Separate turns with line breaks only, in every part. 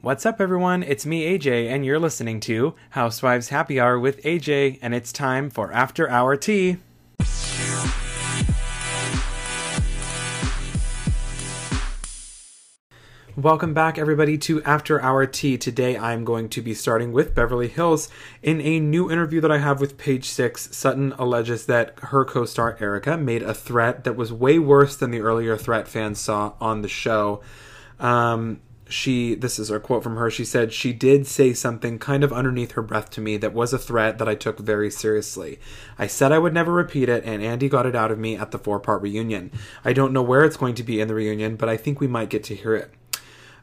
What's up, everyone? It's me, AJ, and you're listening to Housewives Happy Hour with AJ, and it's time for After Hour Tea. Welcome back, everybody, to After Hour Tea. Today, I'm going to be starting with Beverly Hills. In a new interview that I have with Page Six, Sutton alleges that her co star Erica made a threat that was way worse than the earlier threat fans saw on the show. Um, she, this is a quote from her, she said, She did say something kind of underneath her breath to me that was a threat that I took very seriously. I said I would never repeat it, and Andy got it out of me at the four part reunion. I don't know where it's going to be in the reunion, but I think we might get to hear it.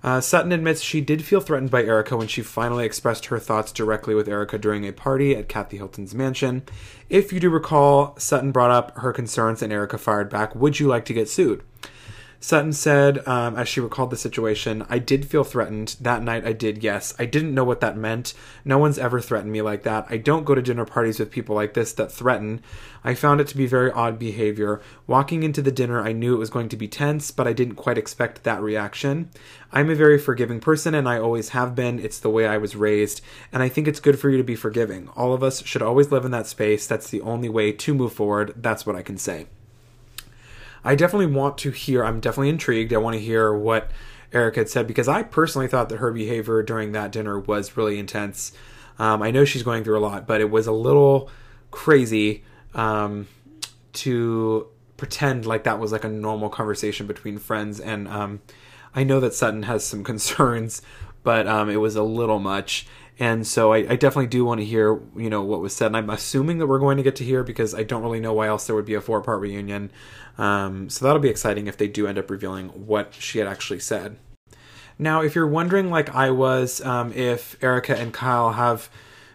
Uh, Sutton admits she did feel threatened by Erica when she finally expressed her thoughts directly with Erica during a party at Kathy Hilton's mansion. If you do recall, Sutton brought up her concerns and Erica fired back, Would you like to get sued? Sutton said, um, as she recalled the situation, I did feel threatened. That night I did, yes. I didn't know what that meant. No one's ever threatened me like that. I don't go to dinner parties with people like this that threaten. I found it to be very odd behavior. Walking into the dinner, I knew it was going to be tense, but I didn't quite expect that reaction. I'm a very forgiving person, and I always have been. It's the way I was raised, and I think it's good for you to be forgiving. All of us should always live in that space. That's the only way to move forward. That's what I can say. I definitely want to hear. I'm definitely intrigued. I want to hear what Erica had said because I personally thought that her behavior during that dinner was really intense. Um, I know she's going through a lot, but it was a little crazy um, to pretend like that was like a normal conversation between friends. And um, I know that Sutton has some concerns, but um, it was a little much. And so I, I, definitely do want to hear, you know, what was said. And I'm assuming that we're going to get to hear because I don't really know why else there would be a four part reunion. Um, so that'll be exciting if they do end up revealing what she had actually said. Now, if you're wondering, like I was, um, if Erica and Kyle have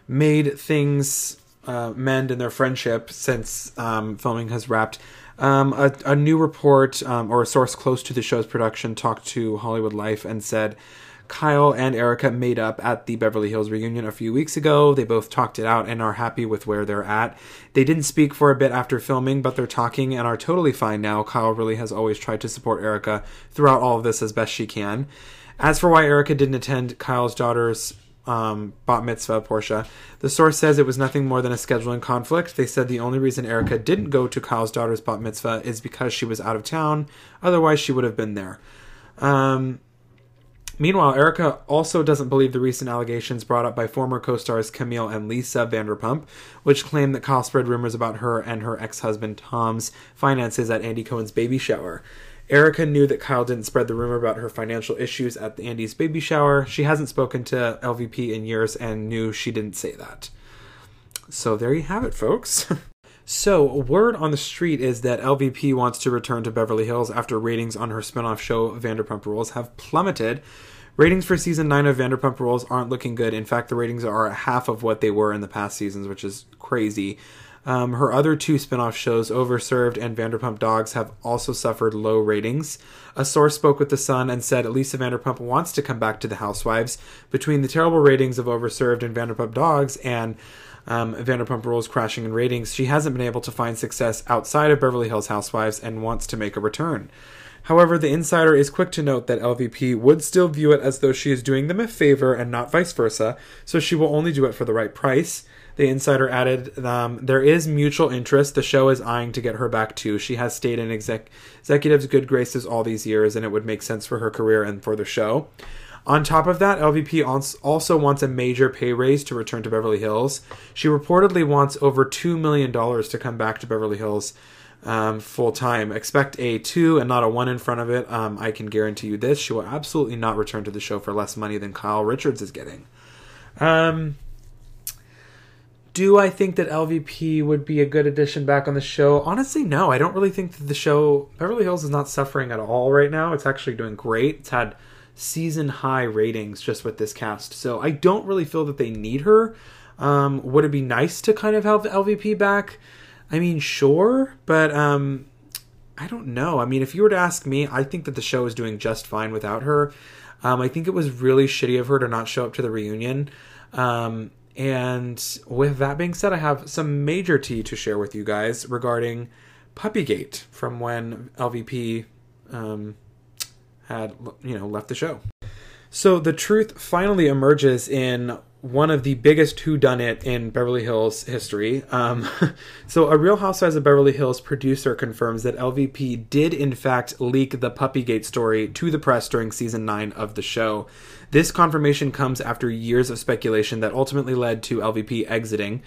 made things uh, mend in their friendship since um, filming has wrapped, um, a, a, new report um, or a source close to the show's production talked to Hollywood Life and said Kyle and Erica made up at the Beverly Hills reunion a few weeks ago. They both talked it out and are happy with where they're at. They didn't speak for a bit after filming, but they're talking and are totally fine now. Kyle really has always tried to support Erica throughout all of this as best she can. As for why Erica didn't attend Kyle's daughter's um, bat mitzvah, Portia, the source says it was nothing more than a scheduling conflict. They said the only reason Erica didn't go to Kyle's daughter's bat mitzvah is because she was out of town. Otherwise, she would have been there. Um, Meanwhile, Erica also doesn't believe the recent allegations brought up by former co stars Camille and Lisa Vanderpump, which claim that Kyle spread rumors about her and her ex husband Tom's finances at Andy Cohen's baby shower. Erica knew that Kyle didn't spread the rumor about her financial issues at the Andy's baby shower. She hasn't spoken to LVP in years and knew she didn't say that. So there you have it, folks. So, word on the street is that LVP wants to return to Beverly Hills after ratings on her spinoff show Vanderpump Rules have plummeted. Ratings for season 9 of Vanderpump Rules aren't looking good. In fact, the ratings are half of what they were in the past seasons, which is crazy. Um, her other two spin-off shows, Overserved and Vanderpump Dogs, have also suffered low ratings. A source spoke with The Sun and said Lisa Vanderpump wants to come back to The Housewives. Between the terrible ratings of Overserved and Vanderpump Dogs and um, Vanderpump Rules crashing in ratings, she hasn't been able to find success outside of Beverly Hills Housewives and wants to make a return. However, the insider is quick to note that LVP would still view it as though she is doing them a favor and not vice versa, so she will only do it for the right price. The insider added, um, There is mutual interest. The show is eyeing to get her back too. She has stayed in exec- executive's good graces all these years, and it would make sense for her career and for the show. On top of that, LVP also wants a major pay raise to return to Beverly Hills. She reportedly wants over $2 million to come back to Beverly Hills um, full time. Expect a 2 and not a 1 in front of it. Um, I can guarantee you this. She will absolutely not return to the show for less money than Kyle Richards is getting. Um, do I think that LVP would be a good addition back on the show? Honestly, no. I don't really think that the show Beverly Hills is not suffering at all right now. It's actually doing great. It's had season high ratings just with this cast. So I don't really feel that they need her. Um, would it be nice to kind of have LVP back? I mean, sure, but um, I don't know. I mean, if you were to ask me, I think that the show is doing just fine without her. Um, I think it was really shitty of her to not show up to the reunion. Um, and with that being said, I have some major tea to share with you guys regarding Puppygate from when LVP um, had you know left the show. So the truth finally emerges in one of the biggest who done it in Beverly Hills history. Um, so, a Real Housewives of Beverly Hills producer confirms that LVP did, in fact, leak the Puppygate story to the press during season 9 of the show. This confirmation comes after years of speculation that ultimately led to LVP exiting.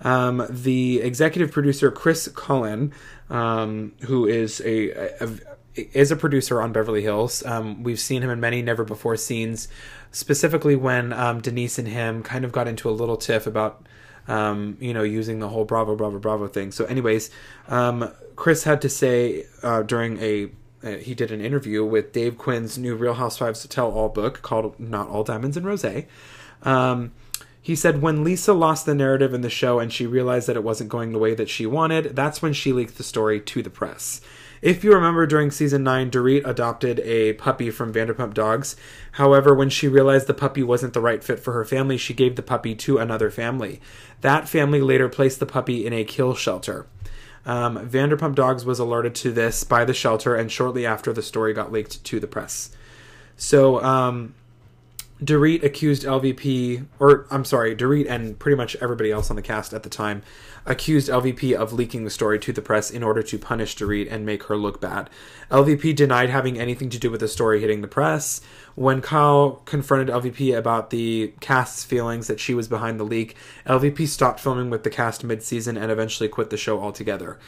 Um, the executive producer, Chris Cullen, um, who is a, a, a is a producer on Beverly Hills. Um, we've seen him in many never before scenes, specifically when um, Denise and him kind of got into a little tiff about, um, you know, using the whole Bravo, Bravo, Bravo thing. So, anyways, um, Chris had to say uh, during a uh, he did an interview with Dave Quinn's new Real Housewives to Tell All book called Not All Diamonds and Rosé. Um, he said when Lisa lost the narrative in the show and she realized that it wasn't going the way that she wanted, that's when she leaked the story to the press. If you remember during season 9, Dorit adopted a puppy from Vanderpump Dogs. However, when she realized the puppy wasn't the right fit for her family, she gave the puppy to another family. That family later placed the puppy in a kill shelter. Um, Vanderpump Dogs was alerted to this by the shelter, and shortly after, the story got leaked to the press. So, um, Dorit accused LVP, or I'm sorry, Dorit and pretty much everybody else on the cast at the time accused LVP of leaking the story to the press in order to punish Dorit and make her look bad. LVP denied having anything to do with the story hitting the press. When Kyle confronted LVP about the cast's feelings that she was behind the leak, LVP stopped filming with the cast mid season and eventually quit the show altogether.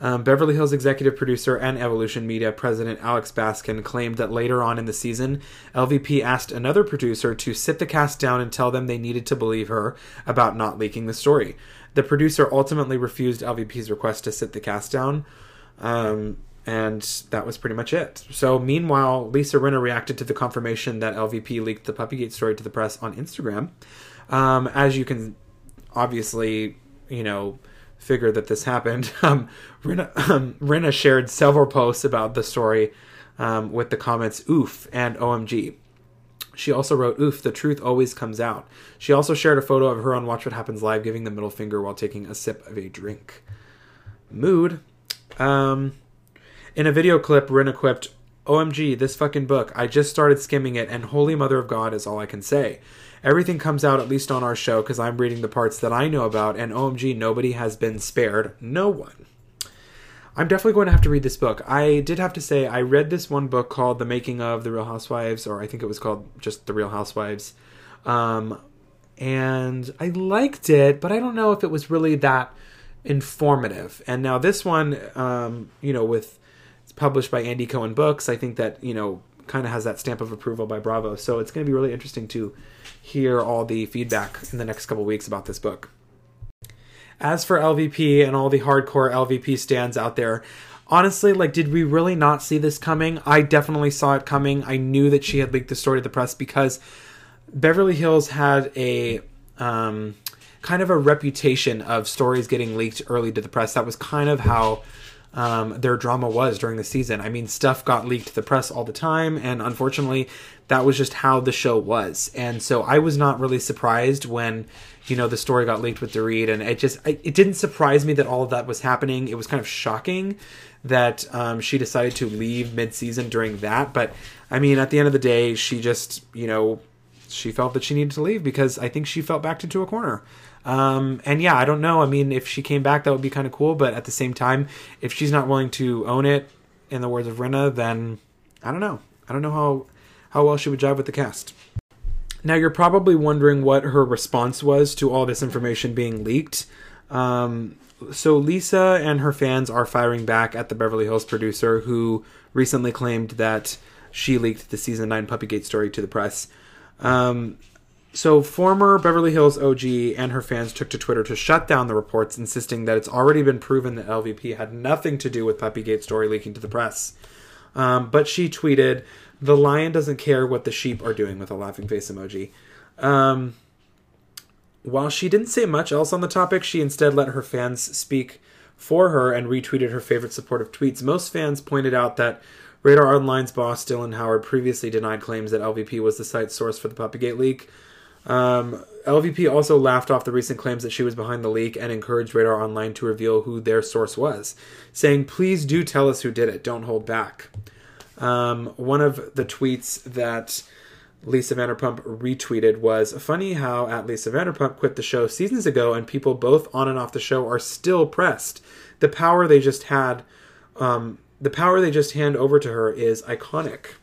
Um, Beverly Hills executive producer and Evolution Media president Alex Baskin claimed that later on in the season, LVP asked another producer to sit the cast down and tell them they needed to believe her about not leaking the story. The producer ultimately refused LVP's request to sit the cast down. Um, and that was pretty much it. So, meanwhile, Lisa Rinna reacted to the confirmation that LVP leaked the Puppygate story to the press on Instagram. Um, as you can obviously, you know, figure that this happened, um, Rinna, um, Rinna shared several posts about the story um, with the comments "oof" and "omg." She also wrote, "Oof, the truth always comes out." She also shared a photo of her on Watch What Happens Live giving the middle finger while taking a sip of a drink. Mood. Um, in a video clip, Rinna quipped, OMG, this fucking book. I just started skimming it, and Holy Mother of God is all I can say. Everything comes out at least on our show because I'm reading the parts that I know about, and OMG, nobody has been spared. No one. I'm definitely going to have to read this book. I did have to say, I read this one book called The Making of The Real Housewives, or I think it was called just The Real Housewives. Um, and I liked it, but I don't know if it was really that informative. And now this one, um, you know, with published by Andy Cohen Books, I think that, you know, kind of has that stamp of approval by Bravo. So it's going to be really interesting to hear all the feedback in the next couple weeks about this book. As for LVP and all the hardcore LVP stands out there, honestly, like, did we really not see this coming? I definitely saw it coming. I knew that she had leaked the story to the press because Beverly Hills had a um, kind of a reputation of stories getting leaked early to the press. That was kind of how um, their drama was during the season. I mean, stuff got leaked to the press all the time, and unfortunately, that was just how the show was. And so I was not really surprised when, you know, the story got leaked with Dorit, and it just it didn't surprise me that all of that was happening. It was kind of shocking that um, she decided to leave mid-season during that. But I mean, at the end of the day, she just you know she felt that she needed to leave because I think she felt backed into a corner. Um, and yeah, I don't know. I mean, if she came back, that would be kind of cool. But at the same time, if she's not willing to own it, in the words of Rinna, then I don't know. I don't know how how well she would jive with the cast. Now you're probably wondering what her response was to all this information being leaked. Um, so Lisa and her fans are firing back at the Beverly Hills producer who recently claimed that she leaked the season nine Puppygate story to the press. Um, so, former Beverly Hills OG and her fans took to Twitter to shut down the reports, insisting that it's already been proven that LVP had nothing to do with Puppygate story leaking to the press. Um, but she tweeted, "The lion doesn't care what the sheep are doing," with a laughing face emoji. Um, while she didn't say much else on the topic, she instead let her fans speak for her and retweeted her favorite supportive tweets. Most fans pointed out that Radar Online's boss Dylan Howard previously denied claims that LVP was the site's source for the Puppygate leak. Um, LVP also laughed off the recent claims that she was behind the leak and encouraged Radar Online to reveal who their source was, saying, Please do tell us who did it. Don't hold back. Um, one of the tweets that Lisa Vanderpump retweeted was funny how at Lisa Vanderpump quit the show seasons ago and people both on and off the show are still pressed. The power they just had, um, the power they just hand over to her is iconic.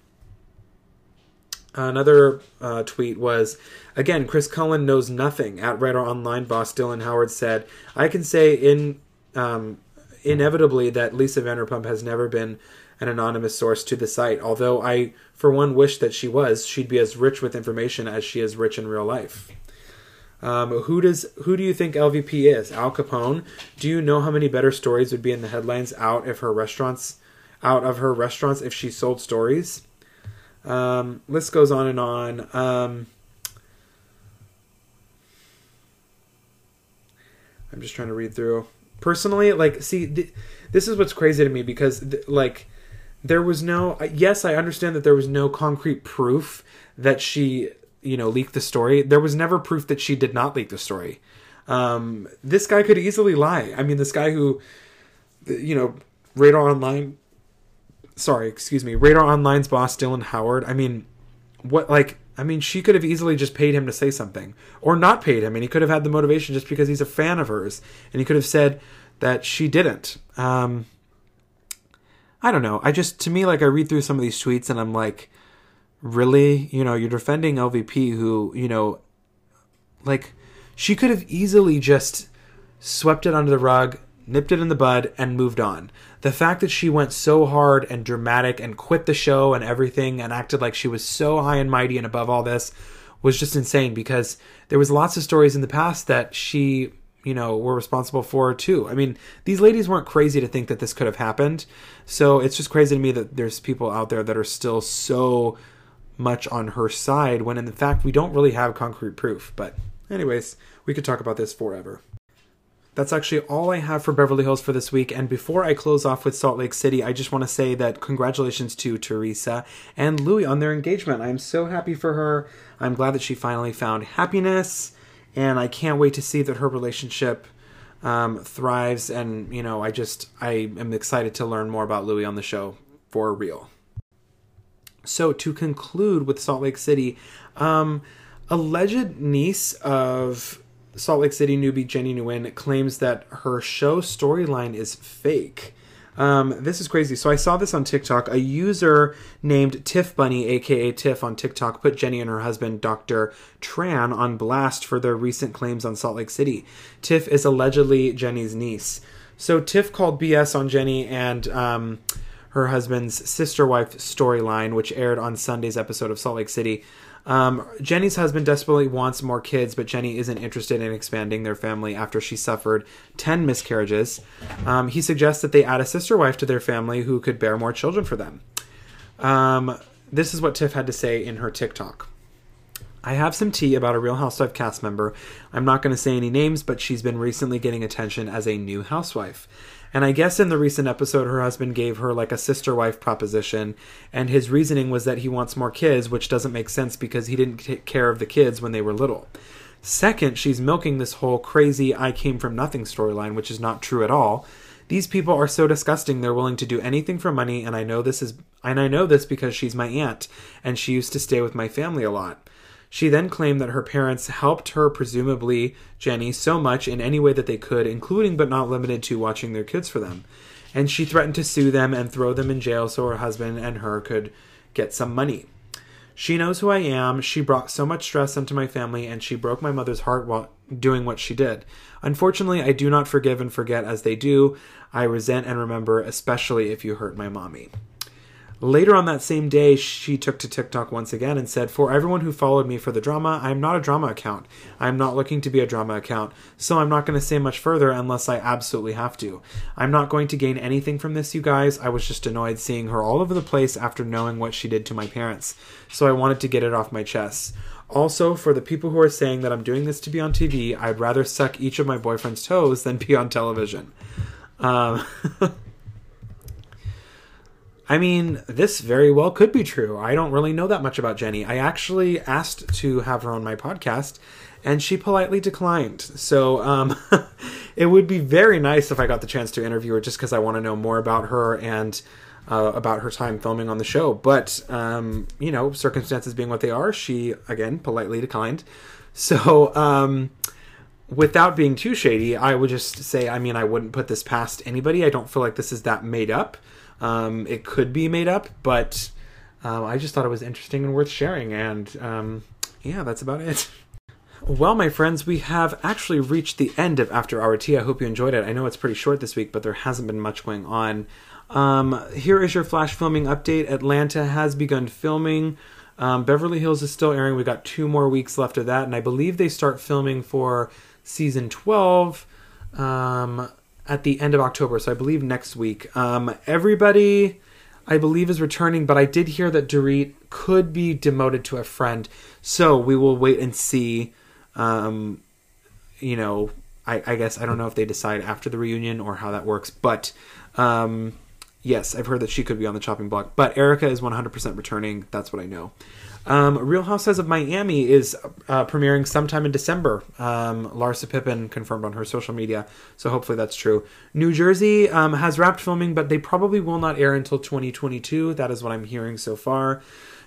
Another uh, tweet was again, Chris Cullen knows nothing. At Radar Online, boss Dylan Howard said, I can say in um, inevitably that Lisa Vanderpump has never been an anonymous source to the site. Although I, for one, wish that she was. She'd be as rich with information as she is rich in real life. Um, who does who do you think LVP is? Al Capone. Do you know how many better stories would be in the headlines out if her restaurants, out of her restaurants if she sold stories? Um, list goes on and on. Um, I'm just trying to read through. Personally, like, see, th- this is what's crazy to me because, th- like, there was no yes i understand that there was no concrete proof that she you know leaked the story there was never proof that she did not leak the story um, this guy could easily lie i mean this guy who you know radar online sorry excuse me radar online's boss dylan howard i mean what like i mean she could have easily just paid him to say something or not paid him and he could have had the motivation just because he's a fan of hers and he could have said that she didn't um, I don't know. I just to me like I read through some of these tweets and I'm like, really, you know, you're defending LVP who you know, like she could have easily just swept it under the rug, nipped it in the bud, and moved on. The fact that she went so hard and dramatic and quit the show and everything and acted like she was so high and mighty and above all this was just insane because there was lots of stories in the past that she you know were responsible for too. I mean, these ladies weren't crazy to think that this could have happened. So it's just crazy to me that there's people out there that are still so much on her side when in fact we don't really have concrete proof. But anyways, we could talk about this forever. That's actually all I have for Beverly Hills for this week. And before I close off with Salt Lake City, I just want to say that congratulations to Teresa and Luis on their engagement. I'm so happy for her. I'm glad that she finally found happiness and I can't wait to see that her relationship um, thrives. And you know, I just I am excited to learn more about Luis on the show for real. So to conclude with Salt Lake City, um, alleged niece of Salt Lake City newbie Jennie Nguyen claims that her show storyline is fake. Um, this is crazy. So I saw this on TikTok. A user named Tiff Bunny, aka Tiff, on TikTok, put Jennie and her husband, Dr. Tran, on blast for their recent claims on Salt Lake City. Tiff is allegedly Jennie's niece. So Tiff called BS on Jennie and um, her husband's sister wife storyline, which aired on Sunday's episode of Salt Lake City. Um, Jennie's husband desperately wants more kids, but Jennie isn't interested in expanding their family after she suffered 10 miscarriages. Um, he suggests that they add a sister wife to their family who could bear more children for them. Um, this is what Tiff had to say in her TikTok. I have some tea about a Real Housewife cast member. I'm not going to say any names, but she's been recently getting attention as a new housewife. And I guess in the recent episode, her husband gave her like a sister wife proposition, and his reasoning was that he wants more kids, which doesn't make sense because he didn't take care of the kids when they were little. Second, she's milking this whole crazy I came from nothing storyline, which is not true at all. These people are so disgusting they're willing to do anything for money and I know this is and I know this because she's my aunt and she used to stay with my family a lot. She then claimed that her parents helped her, presumably Jennie, so much in any way that they could, including but not limited to watching their kids for them. And she threatened to sue them and throw them in jail so her husband and her could get some money. She knows who I am. She brought so much stress into my family, and she broke my mother's heart while doing what she did. Unfortunately, I do not forgive and forget as they do. I resent and remember, especially if you hurt my mommy. Later on that same day, she took to TikTok once again and said, For everyone who followed me for the drama, I am not a drama account. I am not looking to be a drama account, so I'm not going to say much further unless I absolutely have to. I'm not going to gain anything from this, you guys. I was just annoyed seeing her all over the place after knowing what she did to my parents, so I wanted to get it off my chest. Also, for the people who are saying that I'm doing this to be on TV, I'd rather suck each of my boyfriend's toes than be on television. Um, I mean, this very well could be true. I don't really know that much about Jennie. I actually asked to have her on my podcast, and she politely declined. So um, it would be very nice if I got the chance to interview her just because I want to know more about her and uh, about her time filming on the show. But, um, you know, circumstances being what they are, she, again, politely declined. So, um, without being too shady, I would just say, I mean, I wouldn't put this past anybody. I don't feel like this is that made up. Um, it could be made up, but um, I just thought it was interesting and worth sharing. And um, yeah, that's about it. Well, my friends, we have actually reached the end of After Hour Tea. I hope you enjoyed it. I know it's pretty short this week, but there hasn't been much going on. Um, here is your flash filming update. Atlanta has begun filming. Um, Beverly Hills is still airing. We got two more weeks left of that, and I believe they start filming for season 12 um, at the end of October. So I believe next week. Um, everybody, I believe, is returning, but I did hear that Dorit could be demoted to a friend. So we will wait and see. Um, you know, I, I, guess I don't know if they decide after the reunion or how that works, but um, yes, I've heard that she could be on the chopping block. But Erica is 100% returning. That's what I know. Um, Real Housewives of Miami is uh, premiering sometime in December. Um, Larsa Pippen confirmed on her social media, so hopefully that's true. New Jersey um, has wrapped filming, but they probably will not air until 2022. That is what I'm hearing so far.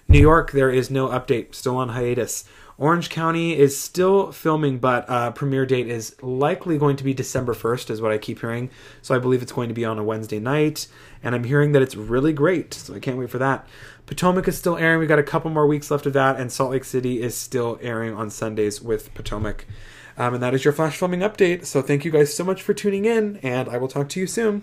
New York, there is no update, still on hiatus. Orange County is still filming, but uh, premiere date is likely going to be December 1st, is what I keep hearing. So I believe it's going to be on a Wednesday night, and I'm hearing that it's really great. So I can't wait for that. Potomac is still airing. We got a couple more weeks left of that, and Salt Lake City is still airing on Sundays with Potomac. Um, and that is your flash filming update. So thank you guys so much for tuning in, and I will talk to you soon.